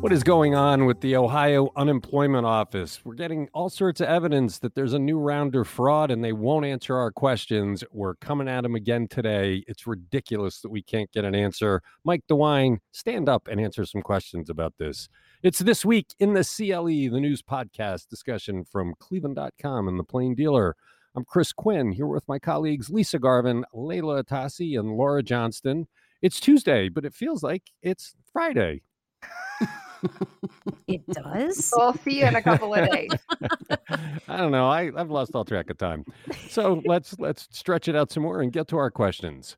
What is going on with the Ohio Unemployment Office? We're getting all sorts of evidence that there's a new round of fraud and they won't answer our questions. We're coming at them again today. It's ridiculous that we can't get an answer. Mike DeWine, stand up and answer some questions about this. It's this week in the CLE, the news podcast discussion from cleveland.com and the Plain Dealer. I'm Chris Quinn here with my colleagues Lisa Garvin, Leila Atassi, and Laura Johnston. It's Tuesday, but it feels like it's Friday. It does. I'll see you in a couple of days. I don't know. I, I've lost all track of time. So let's let's stretch it out some more and get to our questions.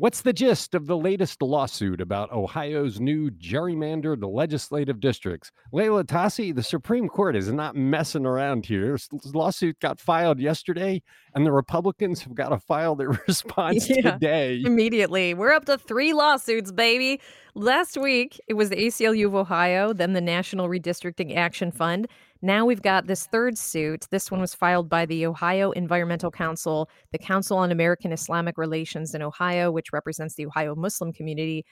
What's the gist of the latest lawsuit about Ohio's new gerrymandered legislative districts? Leila Atassi, the Supreme Court is not messing around here. This lawsuit got filed yesterday, and the Republicans have got to file their response Yeah. today. Immediately. We're up to three lawsuits, baby. Last week, it was the ACLU of Ohio, then the National Redistricting Action Fund. Now we've got this third suit. This one was filed by the Ohio Environmental Council, the Council on American Islamic Relations in Ohio, which represents the Ohio Muslim community,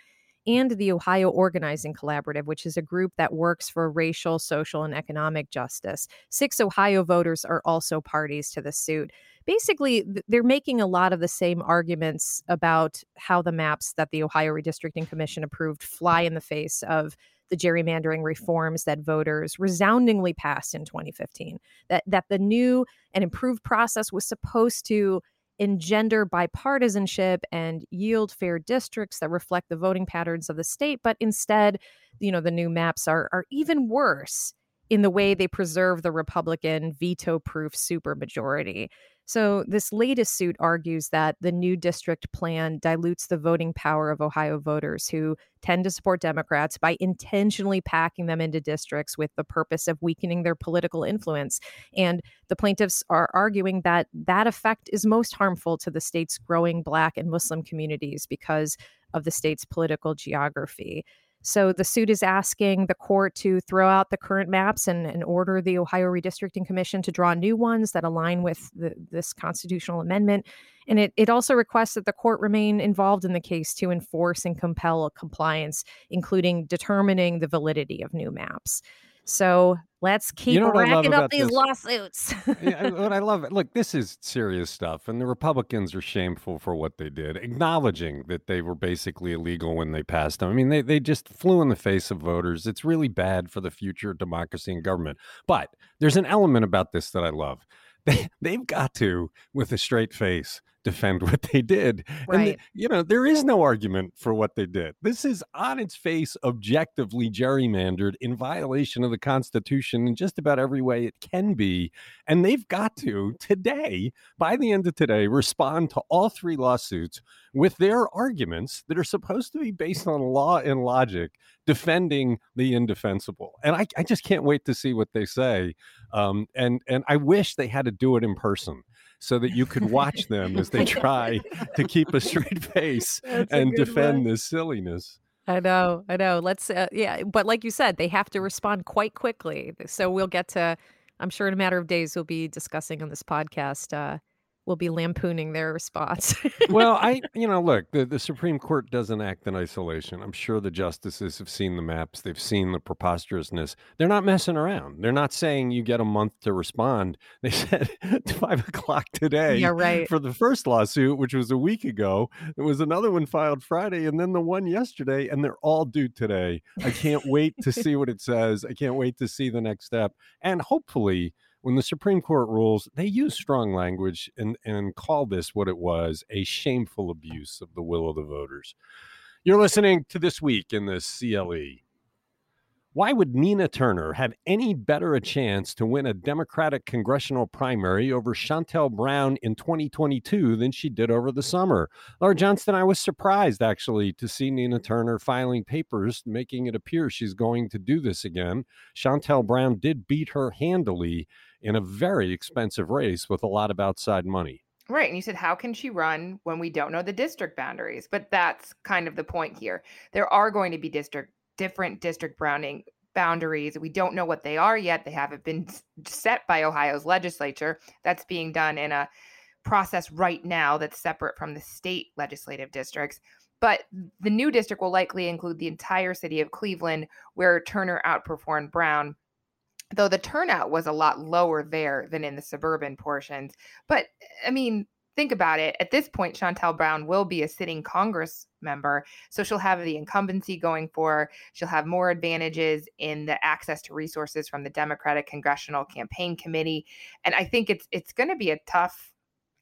and the Ohio Organizing Collaborative, which is a group that works for racial, social, and economic justice. Six Ohio voters are also parties to the suit. Basically, they're making a lot of the same arguments about how the maps that the Ohio Redistricting Commission approved fly in the face of the gerrymandering reforms that voters resoundingly passed in 2015. That that the new and improved process was supposed to engender bipartisanship and yield fair districts that reflect the voting patterns of the state, but instead, you know, the new maps are are even worse in the way they preserve the Republican veto-proof supermajority. So, this latest suit argues that the new district plan dilutes the voting power of Ohio voters who tend to support Democrats by intentionally packing them into districts with the purpose of weakening their political influence. And the plaintiffs are arguing that that effect is most harmful to the state's growing Black and Muslim communities because of the state's political geography. So the suit is asking the court to throw out the current maps and, and order the Ohio Redistricting Commission to draw new ones that align with the, this constitutional amendment. And it, it also requests that the court remain involved in the case to enforce and compel compliance, including determining the validity of new maps. So let's keep know I love racking up these this? lawsuits. yeah, what I love, look, this is serious stuff, and the Republicans are shameful for what they did, acknowledging that they were basically illegal when they passed them. I mean, they they just flew in the face of voters. It's really bad for the future of democracy and government. But there's an element about this that I love. They they've got to, with a straight face, defend what they did. And, the- you know, there is no argument for what they did. This is on its face objectively gerrymandered in violation of the Constitution in just about every way it can be. And they've got to today, by the end of today, respond to all three lawsuits with their arguments that are supposed to be based on law and logic, defending the indefensible. And I, I just can't wait to see what they say. Um, and and I wish they had to do it in person so that you could watch them as they try to keep a straight face That's and defend one. this silliness. I know, I know. Let's, uh, yeah. But like you said, they have to respond quite quickly. So we'll get to, I'm sure in a matter of days, we'll be discussing on this podcast. Uh, we'll be lampooning their response. well, I, you know, look, the, the Supreme Court doesn't act in isolation. I'm sure the justices have seen the maps, they've seen the preposterousness. They're not messing around. They're not saying you get a month to respond. They said five o'clock today yeah, right. for the first lawsuit, which was a week ago. There was another one filed Friday and then the one yesterday, and they're all due today. I can't wait to see what it says. I can't wait to see the next step. And hopefully, when the Supreme Court rules, they use strong language and, and call this what it was a shameful abuse of the will of the voters. You're listening to This Week in the CLE. Why would Nina Turner have any better a chance to win a Democratic congressional primary over Shontel Brown in 2022 than she did over the summer? Laura Johnston, I was surprised actually to see Nina Turner filing papers making it appear she's going to do this again. Shontel Brown did beat her handily in a very expensive race with a lot of outside money. Right. And you said, how can she run when we don't know the district boundaries? But that's kind of the point here. There are going to be district different district browning boundaries. We don't know what they are yet. They haven't been set by Ohio's legislature. That's being done in a process right now that's separate from the state legislative districts. But the new district will likely include the entire city of Cleveland, where Turner outperformed Brown though the turnout was a lot lower there than in the suburban portions. But I mean, think about it. At this point, Shontel Brown will be a sitting Congress member. So she'll have the incumbency going for her. She'll have more advantages in the access to resources from the Democratic Congressional Campaign Committee. And I think it's it's going to be a tough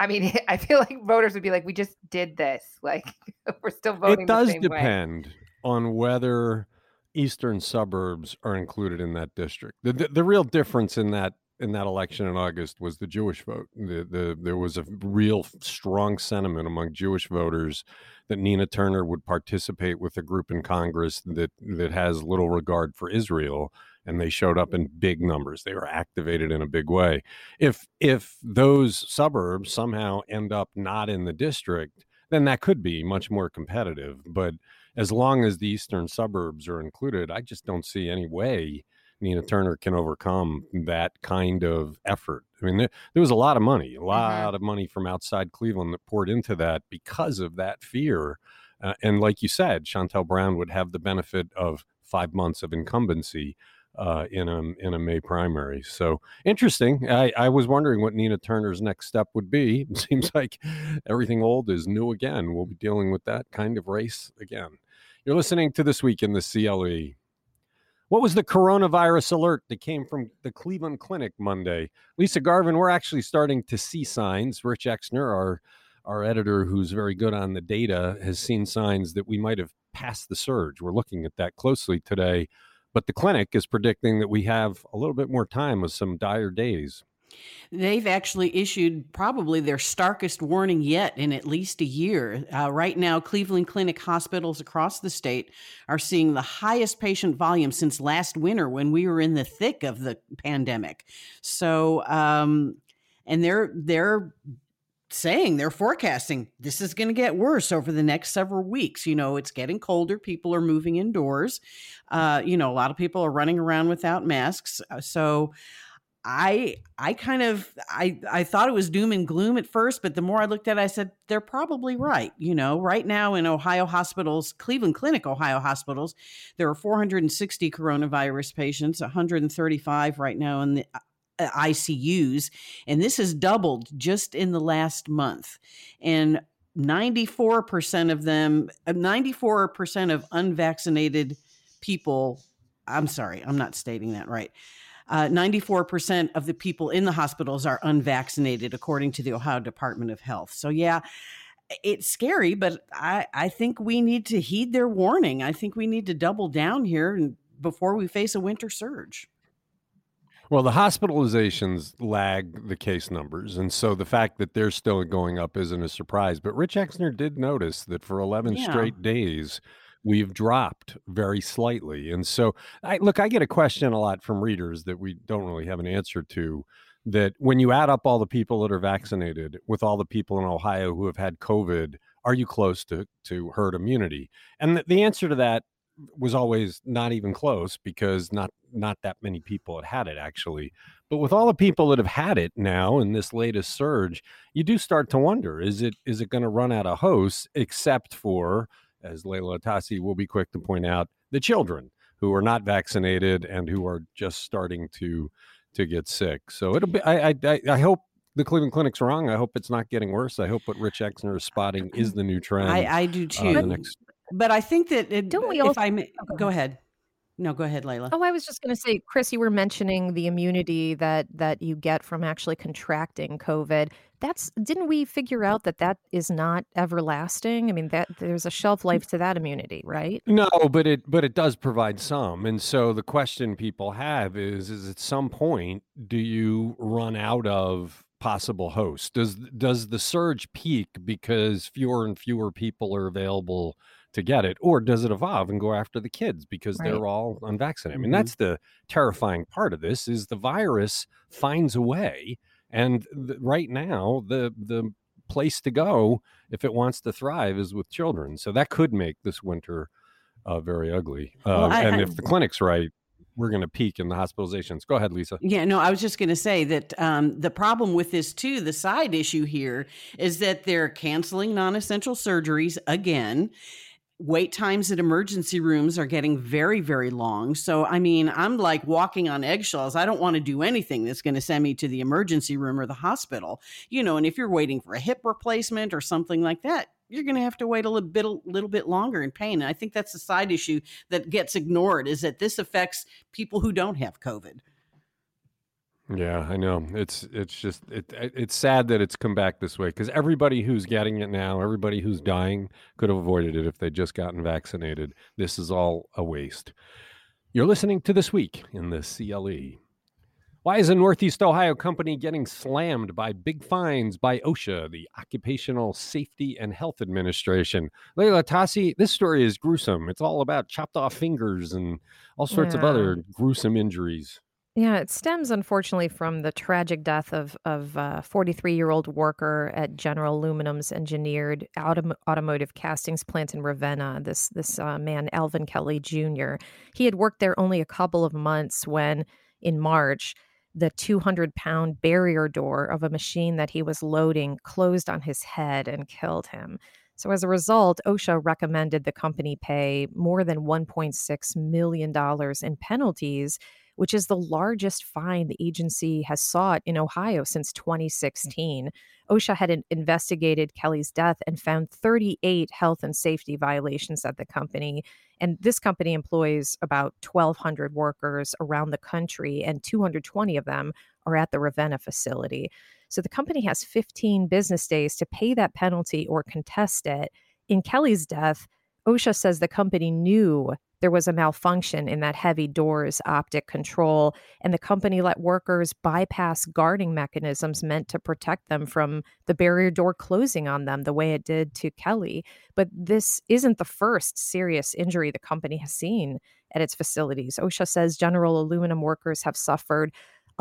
I mean, I feel like voters would be like, we just did this. Like, we're still voting. It does depend way. on whether eastern suburbs are included in that district. The, the, the real difference in that in that election in August was the Jewish vote. The, the, there was a real strong sentiment among Jewish voters that Nina Turner would participate with a group in Congress that that has little regard for Israel, and they showed up in big numbers. They were activated in a big way. If if those suburbs somehow end up not in the district, then that could be much more competitive. But as long as the eastern suburbs are included, I just don't see any way Nina Turner can overcome that kind of effort. I mean, there, there was a lot of money, a lot mm-hmm. of money from outside Cleveland that poured into that because of that fear. Uh, and like you said, Shontel Brown would have the benefit of five months of incumbency uh, in a in a May primary. So interesting. I, I was wondering what Nina Turner's next step would be. It seems like everything old is new again. We'll be dealing with that kind of race again. You're listening to this week in the CLE. What was the coronavirus alert that came from the Cleveland Clinic Monday? Lisa Garvin, we're actually starting to see signs. Rich Exner, our our editor who's very good on the data, has seen signs that we might have passed the surge. We're looking at that closely today. But the clinic is predicting that we have a little bit more time with some dire days. They've actually issued probably their starkest warning yet in at least a year. Uh, right now, Cleveland Clinic hospitals across the state are seeing the highest patient volume since last winter when we were in the thick of the pandemic. So, um, and they're they're saying they're forecasting this is going to get worse over the next several weeks. You know, it's getting colder. People are moving indoors. Uh, you know, a lot of people are running around without masks. Uh, so I I kind of I I thought it was doom and gloom at first, but the more I looked at it, I said they're probably right. You know, right now in Ohio hospitals, Cleveland Clinic Ohio hospitals, there are 460 coronavirus patients, 135 right now in the uh, ICUs, and this has doubled just in the last month. And 94% of them, 94% uh, of unvaccinated people, I'm sorry, I'm not stating that right. Uh, 94% of the people in the hospitals are unvaccinated, according to the Ohio Department of Health. So, yeah, it's scary, but I, I think we need to heed their warning. I think we need to double down here before we face a winter surge. Well, the hospitalizations lag the case numbers. And so the fact that they're still going up isn't a surprise. But Rich Exner did notice that for 11 yeah. straight days, we've dropped very slightly. And so, I look, I get a question a lot from readers that we don't really have an answer to. That when you add up all the people that are vaccinated with all the people in Ohio who have had COVID, are you close to to herd immunity? And the, the answer to that was always not even close because not not that many people had had it actually but with all the people that have had it now in this latest surge you do start to wonder is it is it going to run out of hosts except for as Leila Atassi will be quick to point out the children who are not vaccinated and who are just starting to to get sick so it'll be i i, I hope the Cleveland Clinic's wrong. I hope it's not getting worse. I hope what Rich Exner is spotting is the new trend. I, I do too. Uh, the next but I think that it, don't we? Also, if I may, oh, go ahead. No, go ahead, Leila. Oh, I was just going to say, Chris, you were mentioning the immunity that that you get from actually contracting COVID. That's didn't we figure out that that is not everlasting? I mean, that there's a shelf mm. life to that immunity, right? No, but it but it does provide some. And so the question people have is is at some point do you run out of possible hosts? Does does the surge peak because fewer and fewer people are available to get it or does it evolve and go after the kids because right. they're all unvaccinated mm-hmm. i mean that's the terrifying part of this is the virus finds a way and the, right now the the place to go if it wants to thrive is with children so that could make this winter uh, very ugly uh, well, I, and I, if the clinic's right we're going to peak in the hospitalizations. Go ahead, Lisa. Yeah, no, I was just going to say that um, the problem with this too, the side issue here is that they're canceling non-essential surgeries again, wait times at emergency rooms are getting very very long. So i mean i'm like walking on eggshells. I don't want to do anything that's going to send me to the emergency room or the hospital you know and if you're waiting for a hip replacement or something like that you're going to have to wait a little bit a little bit longer in pain. And i think that's a side issue that gets ignored is that this affects people who don't have covid yeah, I know. It's it's just it it's sad that it's come back this way because everybody who's getting it now, everybody who's dying could have avoided it if they'd just gotten vaccinated. This is all a waste. You're listening to this week in the CLE. Why is a Northeast Ohio company getting slammed by big fines by OSHA, the Occupational Safety and Health Administration? Leila Atassi, this story is gruesome. It's all about chopped off fingers and all sorts of other gruesome injuries. Yeah, it stems unfortunately from the tragic death of of a 43 year old worker at General Aluminum's engineered autom- automotive castings plant in Ravenna. This this uh, man, Alvin Kelly Jr. He had worked there only a couple of months when, in March, the 200 pound barrier door of a machine that he was loading closed on his head and killed him. So, as a result, OSHA recommended the company pay more than $1.6 million in penalties which is the largest fine the agency has sought in Ohio since hmm. 2016. OSHA had investigated Kelly's death and found 38 health and safety violations at the company. And this company employs about 1,200 workers around the country, and 220 of them are at the Ravenna facility. So the company has 15 business days to pay that penalty or contest it. In Kelly's death, OSHA says the company knew there was a malfunction in that heavy door's optic control, and the company let workers bypass guarding mechanisms meant to protect them from the barrier door closing on them the way it did to Kelly. But this isn't the first serious injury the company has seen at its facilities. OSHA says General Aluminum workers have suffered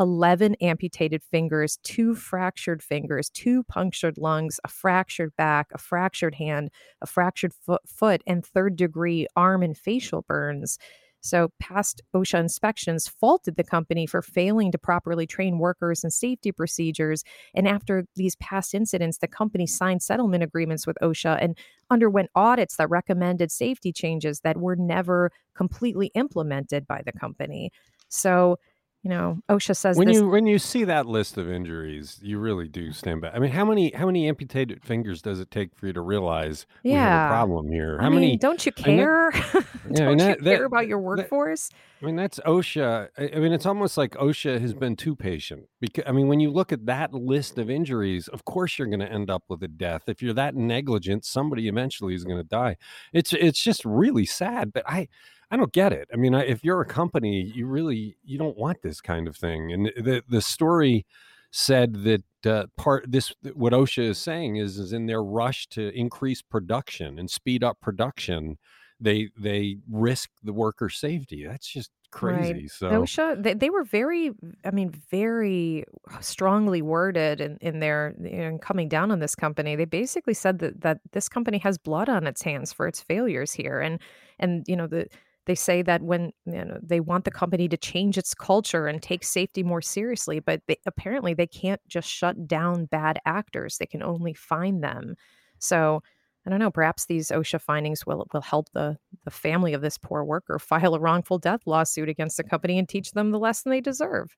11 amputated fingers, two fractured fingers, two punctured lungs, a fractured back, a fractured hand, a fractured fo- foot, and third degree arm and facial burns. So, past OSHA inspections faulted the company for failing to properly train workers and safety procedures. And after these past incidents, the company signed settlement agreements with OSHA and underwent audits that recommended safety changes that were never completely implemented by the company. So, you know, OSHA says when this- you when you see that list of injuries, you really do stand back. I mean, how many how many amputated fingers does it take for you to realize we have a Yeah. problem here? I How mean, many? don't you I care? Yeah, don't mean, that- you care that- about your that- workforce? I mean, that's OSHA. I I mean, it's almost like OSHA has been too patient. Because I mean, when you look at that list of injuries, of course you're going to end up with a death. If you're that negligent, somebody eventually is going to die. It's it's just really sad. But I I don't get it. I mean, I, if you're a company, you really you don't want this kind of thing. And the the story said that uh, part this what OSHA is saying is is in their rush to increase production and speed up production, they they risk the worker safety. That's just crazy. Right. So OSHA, they, they were very, I mean, very strongly worded in, in their in coming down on this company. They basically said that that this company has blood on its hands for its failures here, and and you know the they say that when you know they want the company to change its culture and take safety more seriously, but they, apparently they can't just shut down bad actors. They can only find them. So I don't know. Perhaps these OSHA findings will will help the the family of this poor worker file a wrongful death lawsuit against the company and teach them the lesson they deserve.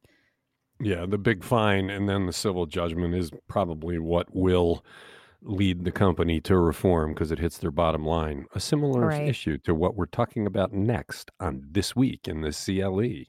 yeah, the big fine and then the civil judgment is probably what will lead the company to reform because it hits their bottom line. A similar Right. issue to what we're talking about next on this week in the CLE.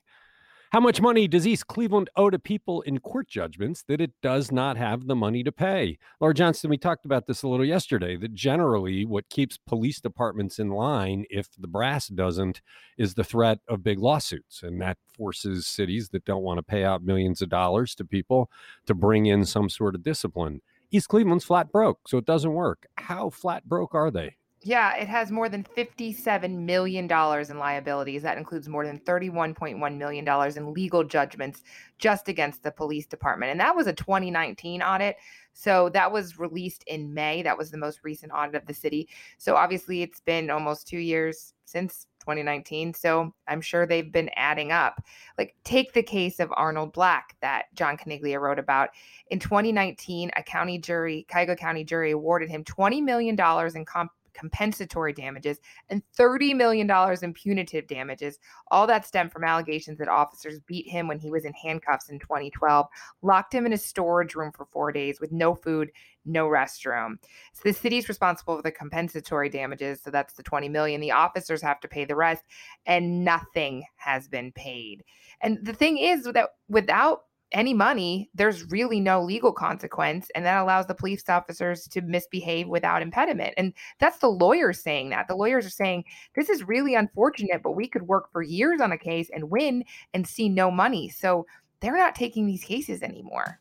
How much money does East Cleveland owe to people in court judgments that it does not have the money to pay? Laura Johnston, we talked about this a little yesterday that generally what keeps police departments in line, if the brass doesn't, is the threat of big lawsuits. And that forces cities that don't want to pay out millions of dollars to people to bring in some sort of discipline. East Cleveland's flat broke, so it doesn't work. How flat broke are they? Yeah, it has more than $57 million in liabilities. That includes more than $31.1 million in legal judgments just against the police department. And that was a 2019 audit. So that was released in May. That was the most recent audit of the city. So obviously, it's been almost two years since 2019. So I'm sure they've been adding up. Like, take the case of Arnold Black that John Caniglia wrote about. In 2019, a county jury, Cuyahoga County jury, awarded him $20 million in comp- compensatory damages and $30 million in punitive damages. All that stemmed from allegations that officers beat him when he was in handcuffs in 2012, locked him in a storage room for four days with no food, no restroom. So the city's responsible for the compensatory damages, so that's the 20 million. The officers have to pay the rest, and nothing has been paid. And the thing is that without any money, there's really no legal consequence. And that allows the police officers to misbehave without impediment. And that's the lawyers saying that. The lawyers are saying, this is really unfortunate, but we could work for years on a case and win and see no money. So they're not taking these cases anymore.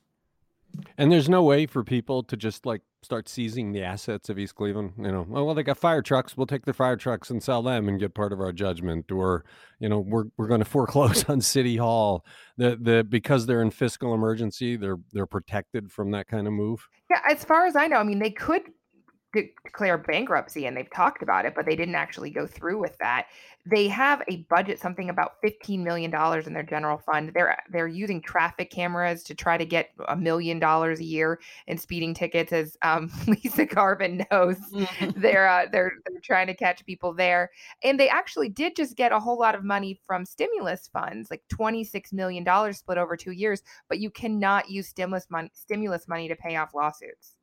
And there's no way for people to just like start seizing the assets of East Cleveland. You know, oh, well, they got fire trucks. We'll take their fire trucks and sell them and get part of our judgment. Or, you know, we're we're going to foreclose on City Hall. The the because they're in fiscal emergency, they're they're protected from that kind of move. Yeah, as far as I know, I mean, they could declare bankruptcy and they've talked about it, but they didn't actually go through with that. They have a budget, something about $15 million in their general fund. They're they're using traffic cameras to try to get a million dollars a year in speeding tickets, as um, Lisa Garvin knows. Mm-hmm. they're, uh, they're they're trying to catch people there, and they actually did just get a whole lot of money from stimulus funds, like $26 million split over two years. But you cannot use stimulus money stimulus money to pay off lawsuits.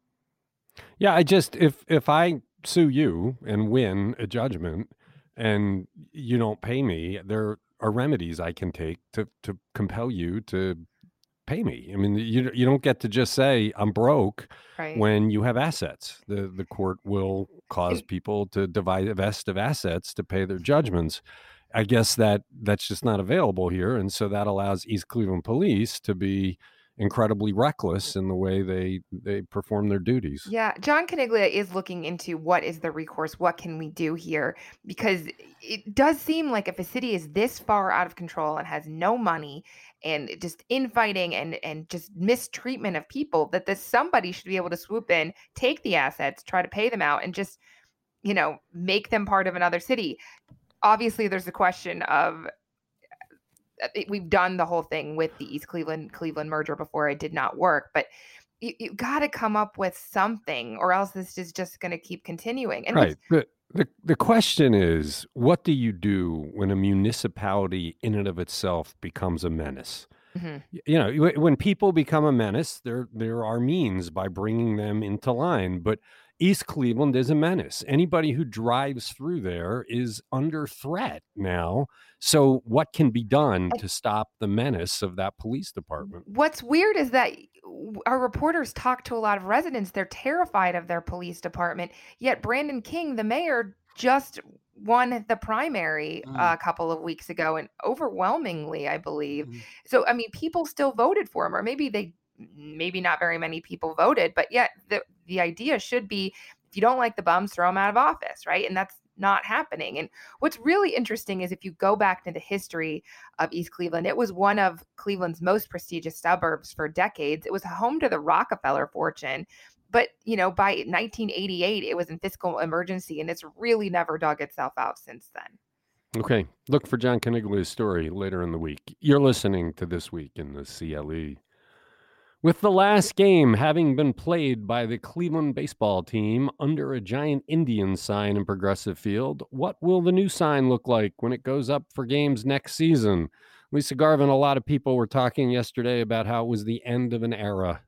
Yeah, I just if if I sue you and win a judgment and you don't pay me, there are remedies I can take to to compel you to pay me. I mean, you you don't get to just say I'm broke right. when you have assets. The the court will cause people to divest of assets to pay their judgments. I guess that that's just not available here, and so that allows East Cleveland Police to be incredibly reckless in the way they they perform their duties. Yeah, John Caniglia is looking into what is the recourse, what can we do here because it does seem like if a city is this far out of control and has no money and just infighting and and just mistreatment of people that this somebody should be able to swoop in, take the assets, try to pay them out and just you know, make them part of another city. Obviously there's a question of Uh, we've done the whole thing with the East Cleveland Cleveland merger before. It did not work, but you, you got to come up with something, or else this is just going to keep continuing. And right. The, the the question is, what do you do when a municipality in and of itself becomes a menace? Mm-hmm. You know, when people become a menace, there there are means by bringing them into line, but East Cleveland is a menace. Anybody who drives through there is under threat now. So, what can be done to stop the menace of that police department? What's weird is that our reporters talk to a lot of residents. They're terrified of their police department. Yet, Brandon King, the mayor, just won the primary mm. uh, a couple of weeks ago and overwhelmingly, I believe. Mm. So, I mean, people still voted for him, or maybe they maybe not very many people voted, but yet the the idea should be if you don't like the bums, throw them out of office, right? And that's not happening. And what's really interesting is if you go back to the history of East Cleveland, it was one of Cleveland's most prestigious suburbs for decades. It was home to the Rockefeller fortune. But, you know, by 1988, it was in fiscal emergency and it's really never dug itself out since then. Okay. Look for John Caniglia's story later in the week. You're listening to This Week in the CLE. With the last game having been played by the Cleveland baseball team under a giant Indian sign in Progressive Field, what will the new sign look like when it goes up for games next season? Lisa Garvin, a lot of people were talking yesterday about how it was the end of an era.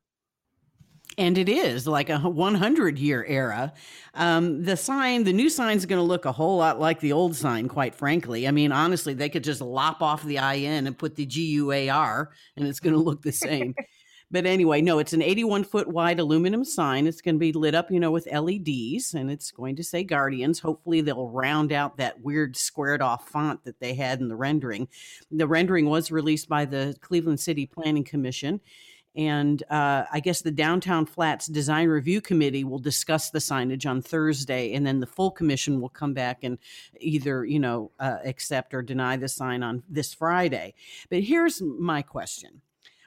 And it is like a 100 year era. Um, the sign, the new sign is going to look a whole lot like the old sign, quite frankly. I mean, honestly, they could just lop off the IN and put the GUAR, and it's going to look the same. But anyway, no, it's an 81 foot wide aluminum sign. It's going to be lit up, you know, with LEDs and it's going to say Guardians. Hopefully, they'll round out that weird squared off font that they had in the rendering. The rendering was released by the Cleveland City Planning Commission. And uh, I guess the Downtown Flats Design Review Committee will discuss the signage on Thursday, and then the full commission will come back and either, you know, uh, accept or deny the sign on this Friday. But here's my question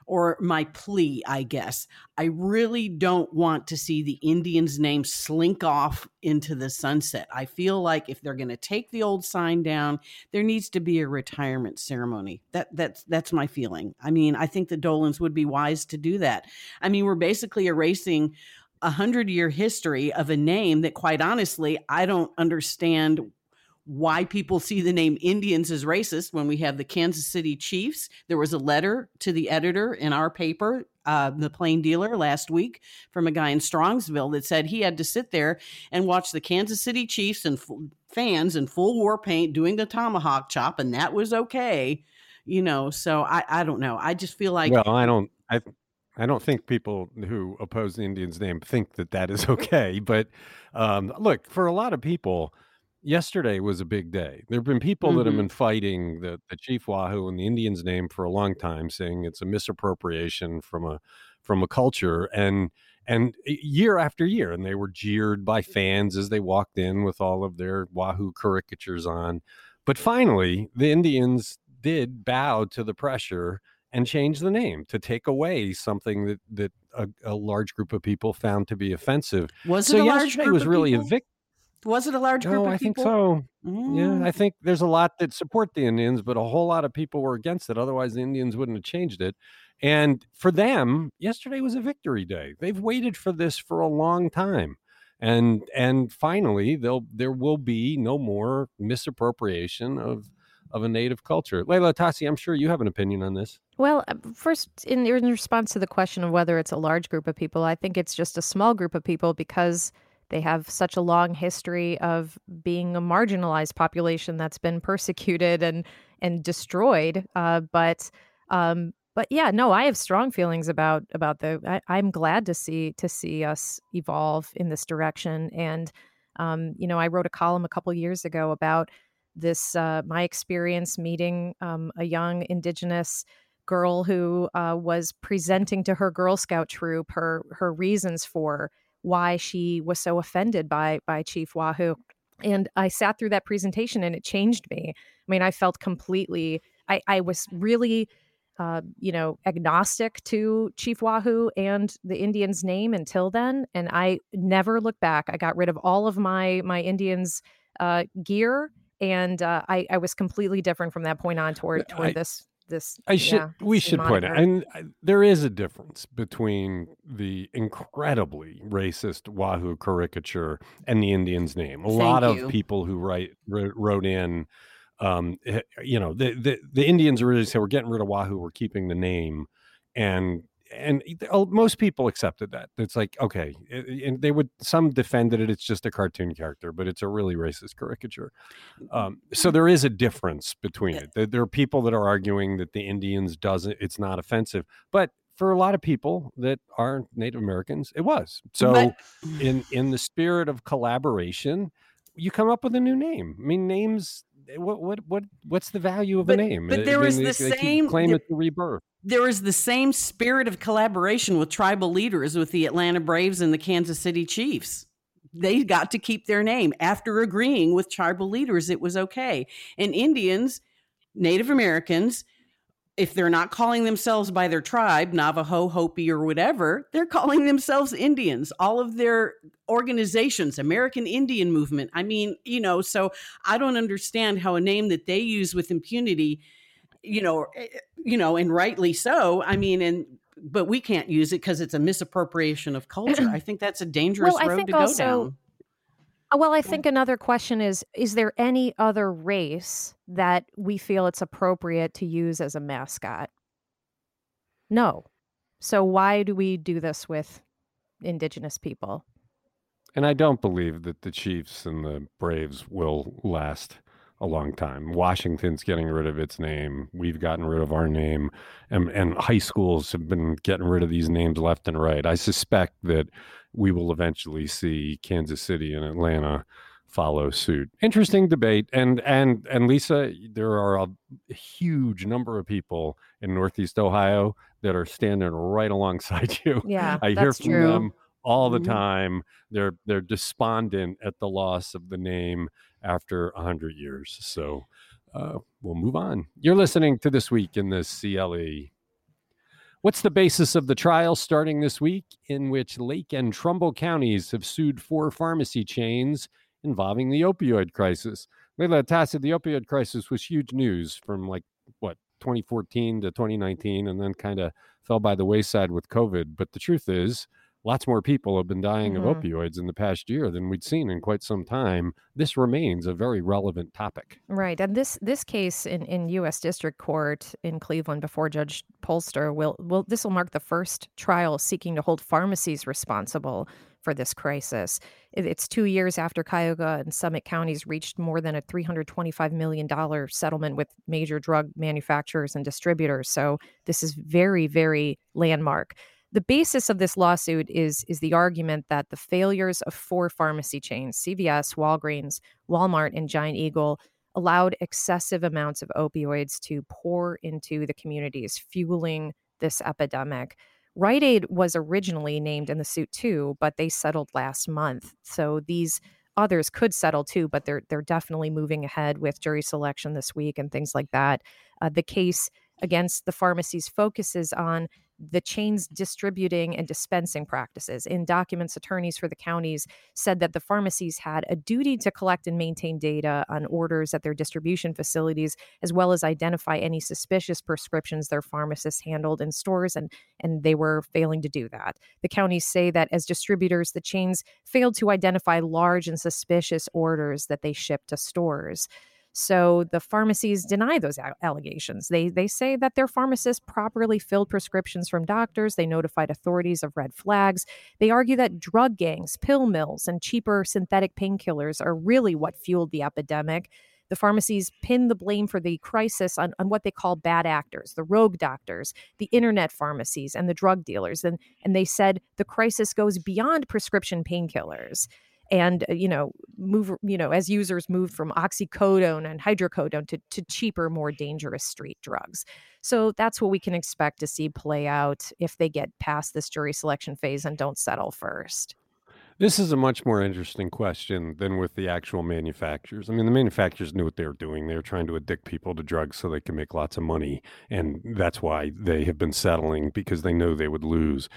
or my plea, I guess. I really don't want to see the Indians' name slink off into the sunset. I feel like if they're going to take the old sign down, there needs to be a retirement ceremony. That that's that's my feeling. I mean, I think the Dolans would be wise to do that. I mean, we're basically erasing a hundred year history of a name that, quite honestly, I don't understand why people see the name Indians as racist when we have the Kansas City Chiefs. There was a letter to the editor in our paper, uh, the Plain Dealer, last week from a guy in Strongsville that said he had to sit there and watch the Kansas City Chiefs and f- fans in full war paint doing the tomahawk chop, and that was okay. You know, so I, I don't know. I just feel like well, I don't. I I don't think people who oppose the Indians' name think that that is okay. But um, look, for a lot of people, yesterday was a big day. There have been people that have Mhm. been fighting the, the Chief Wahoo and the Indians' name for a long time, saying it's a misappropriation from a from a culture and and year after year, and they were jeered by fans as they walked in with all of their Wahoo caricatures on. But finally, the Indians did bow to the pressure and change the name to take away something that that a, a large group of people found to be offensive. was so it a large yesterday group was really people? a vic. Was it a large group No, of I think people? so. Yeah, Mm. I think there's a lot that support the Indians, but a whole lot of people were against it. Otherwise, the Indians wouldn't have changed it. And for them, yesterday was a victory day. They've waited for this for a long time. And and finally, they'll there will be no more misappropriation of of a native culture. Leila Atassi, I'm sure you have an opinion on this. Well, uh, first, in, in response to the question of whether it's a large group of people, I think it's just a small group of people because they have such a long history of being a marginalized population that's been persecuted and and destroyed. Uh, but um, but yeah, no, I have strong feelings about about the. I, I'm glad to see to see us evolve in this direction. And um, you know, I wrote a column a couple years ago about this uh, my experience meeting um, a young indigenous girl who uh, was presenting to her Girl Scout troop her her reasons for why she was so offended by by Chief Wahoo. And I sat through that presentation and it changed me. I mean, I felt completely. I, I was really, uh, you know, agnostic to Chief Wahoo and the Indians' name until then, and I never looked back. I got rid of all of my my Indians uh, gear, and uh, I I was completely different from that point on toward I- toward this this. I should yeah, we should point out, and uh, there is a difference between the incredibly racist Wahoo caricature and the Indian's name. A Thank lot you. of people who write wrote, wrote in, um, eh, you know, the, the the Indians originally said we're getting rid of Wahoo, we're keeping the name, and and oh, most people accepted that. It's like okay, eh, and they would some defended it. It's just a cartoon character, but it's a really racist caricature. Um, so there is a difference between it. There, there are people that are arguing that the Indians doesn't, it's not offensive, but for a lot of people that are Native Americans, it was. So But- in in the spirit of collaboration, you come up with a new name. I mean, names. What what what what's the value of But- a name? but I mean, was the they same- claim there- it's a rebirth. There is the same spirit of collaboration with tribal leaders with the Atlanta Braves and the Kansas City Chiefs. They got to keep their name after agreeing with tribal leaders it was okay. And Indians, Native Americans, if they're not calling themselves by their tribe, Navajo, Hopi, or whatever, they're calling themselves Indians. All of their organizations, American Indian Movement. I mean, you know, so I don't understand how a name that they use with impunity, you know, eh, you know, and rightly so. I mean, and but we can't use it because it's a misappropriation of culture. I think that's a dangerous I road think to go also- down. Uh, Well, I think another question is Is there any other race that we feel it's appropriate to use as a mascot? No. So why do we do this with indigenous people? And I don't believe that the Chiefs and the Braves will last a long time. Washington's getting rid of its name. We've gotten rid of our name. And, and high schools have been getting rid of these names left and right. I suspect that we will eventually see Kansas City and Atlanta follow suit. Interesting debate. And and and Lisa, there are a huge number of people in Northeast Ohio that are standing right alongside you. Yeah, I hear from true. them all the Mhm. time. They're they're despondent at the loss of the name after a hundred years. So uh, we'll move on. You're listening to this week in the CLE. What's the basis of the trial starting this week, in which Lake and Trumbull counties have sued four pharmacy chains involving the opioid crisis? Leila Atassi, the opioid crisis was huge news from like what 2014 to 2019, and then kind of fell by the wayside with COVID. But the truth is, lots more people have been dying Mhm. of opioids in the past year than we'd seen in quite some time. This remains a very relevant topic. Right. And this this case in, in US District Court in Cleveland before Judge Polster will will this will mark the first trial seeking to hold pharmacies responsible for this crisis. It's two years after Cuyahoga and Summit counties reached more than a $325 million settlement with major drug manufacturers and distributors. So this is very, very landmark. The basis of this lawsuit is, is the argument that the failures of four pharmacy chains, CVS, Walgreens, Walmart, and Giant Eagle, allowed excessive amounts of opioids to pour into the communities, fueling this epidemic. Rite Aid was originally named in the suit too, but they settled last month. So these others could settle too, but they're they're definitely moving ahead with jury selection this week and things like that. Uh, the case against the pharmacies focuses on the chain's distributing and dispensing practices. In documents, attorneys for the counties said that the pharmacies had a duty to collect and maintain data on orders at their distribution facilities, as well as identify any suspicious prescriptions their pharmacists handled in stores, and, and they were failing to do that. The counties say that as distributors, the chains failed to identify large and suspicious orders that they shipped to stores. So the pharmacies deny those allegations. They they say that their pharmacists properly filled prescriptions from doctors. They notified authorities of red flags. They argue that drug gangs, pill mills, and cheaper synthetic painkillers are really what fueled the epidemic. The pharmacies pin the blame for the crisis on, on what they call bad actors, the rogue doctors, the internet pharmacies, and the drug dealers. And, and they said the crisis goes beyond prescription painkillers and uh, you know move you know as users move from oxycodone and hydrocodone to, to cheaper more dangerous street drugs. So that's what we can expect to see play out if they get past this jury selection phase and don't settle first This is a much more interesting question than with the actual manufacturers. I mean, the manufacturers knew what they were doing. They were trying to addict people to drugs so they can make lots of money, and that's why they have been settling because they know they would lose.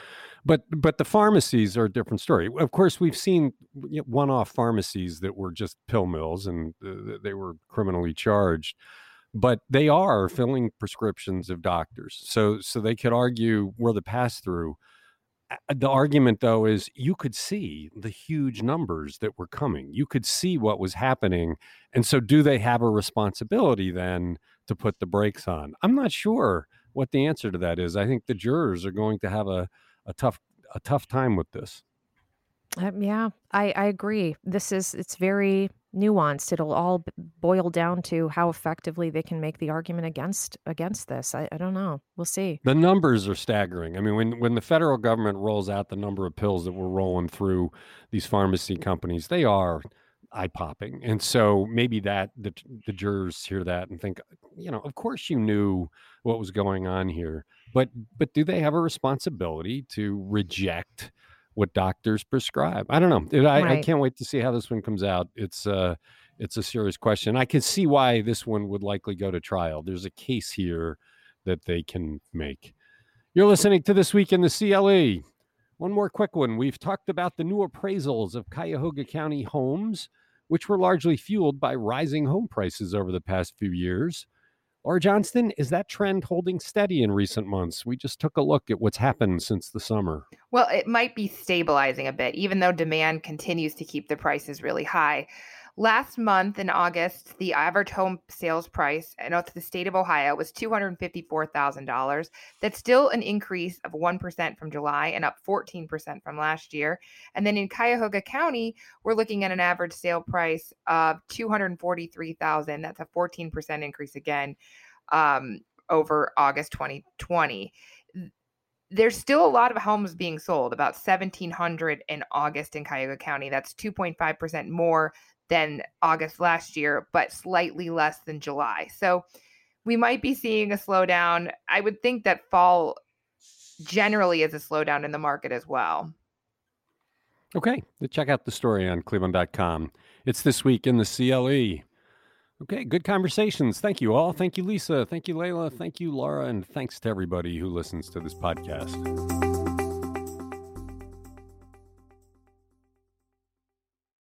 But but the pharmacies are a different story. Of course, we've seen one-off pharmacies that were just pill mills and uh, they were criminally charged. But they are filling prescriptions of doctors, so so they could argue we're the pass-through uh, the argument though is you could see the huge numbers that were coming. You could see what was happening and so do they have a responsibility then to put the brakes on? I'm not sure what the answer to that is. I think the jurors are going to have a, a tough a tough time with this Um, yeah, I, I agree. This is it's very nuanced. It'll all b- boil down to how effectively they can make the argument against against this. I, I don't know. We'll see. the numbers are staggering i mean when when the federal government rolls out the number of pills that we're rolling through these pharmacy companies they are eye popping and so maybe that the, the jurors hear that and think you know of course you knew what was going on here but but do they have a responsibility to reject what doctors prescribe. I don't know I, I can't wait to see how this one comes out. It's uh it's a serious question. I can see why this one would likely go to trial. There's a case here that they can make. You're listening to this week in the cle one more quick one. We've talked about the new appraisals of Cuyahoga County homes, which were largely fueled by rising home prices over the past few years. Laura, Johnston, is that trend holding steady in recent months? We just took a look at what's happened since the summer. Well, it might be stabilizing a bit, even though demand continues to keep the prices really high. Last month in August, the average home sales price in the state of Ohio was $254,000. That's still an increase of 1% from July and up 14% from last year. And then in Cuyahoga County, we're looking at an average sale price of $243,000. That's a 14% increase again um, over August 2020 there's still a lot of homes being sold, about 1,700 in August in Cuyahoga County. That's 2.5% more than August last year, but slightly less than July. So we might be seeing a slowdown. I would think that fall generally is a slowdown in the market as well. Okay, check out the story on cleveland.com. It's this week in the CLE. Okay, good conversations. Thank you all. Thank you, Lisa. Thank you, Leila. Thank you, Laura. And thanks to everybody who listens to this podcast.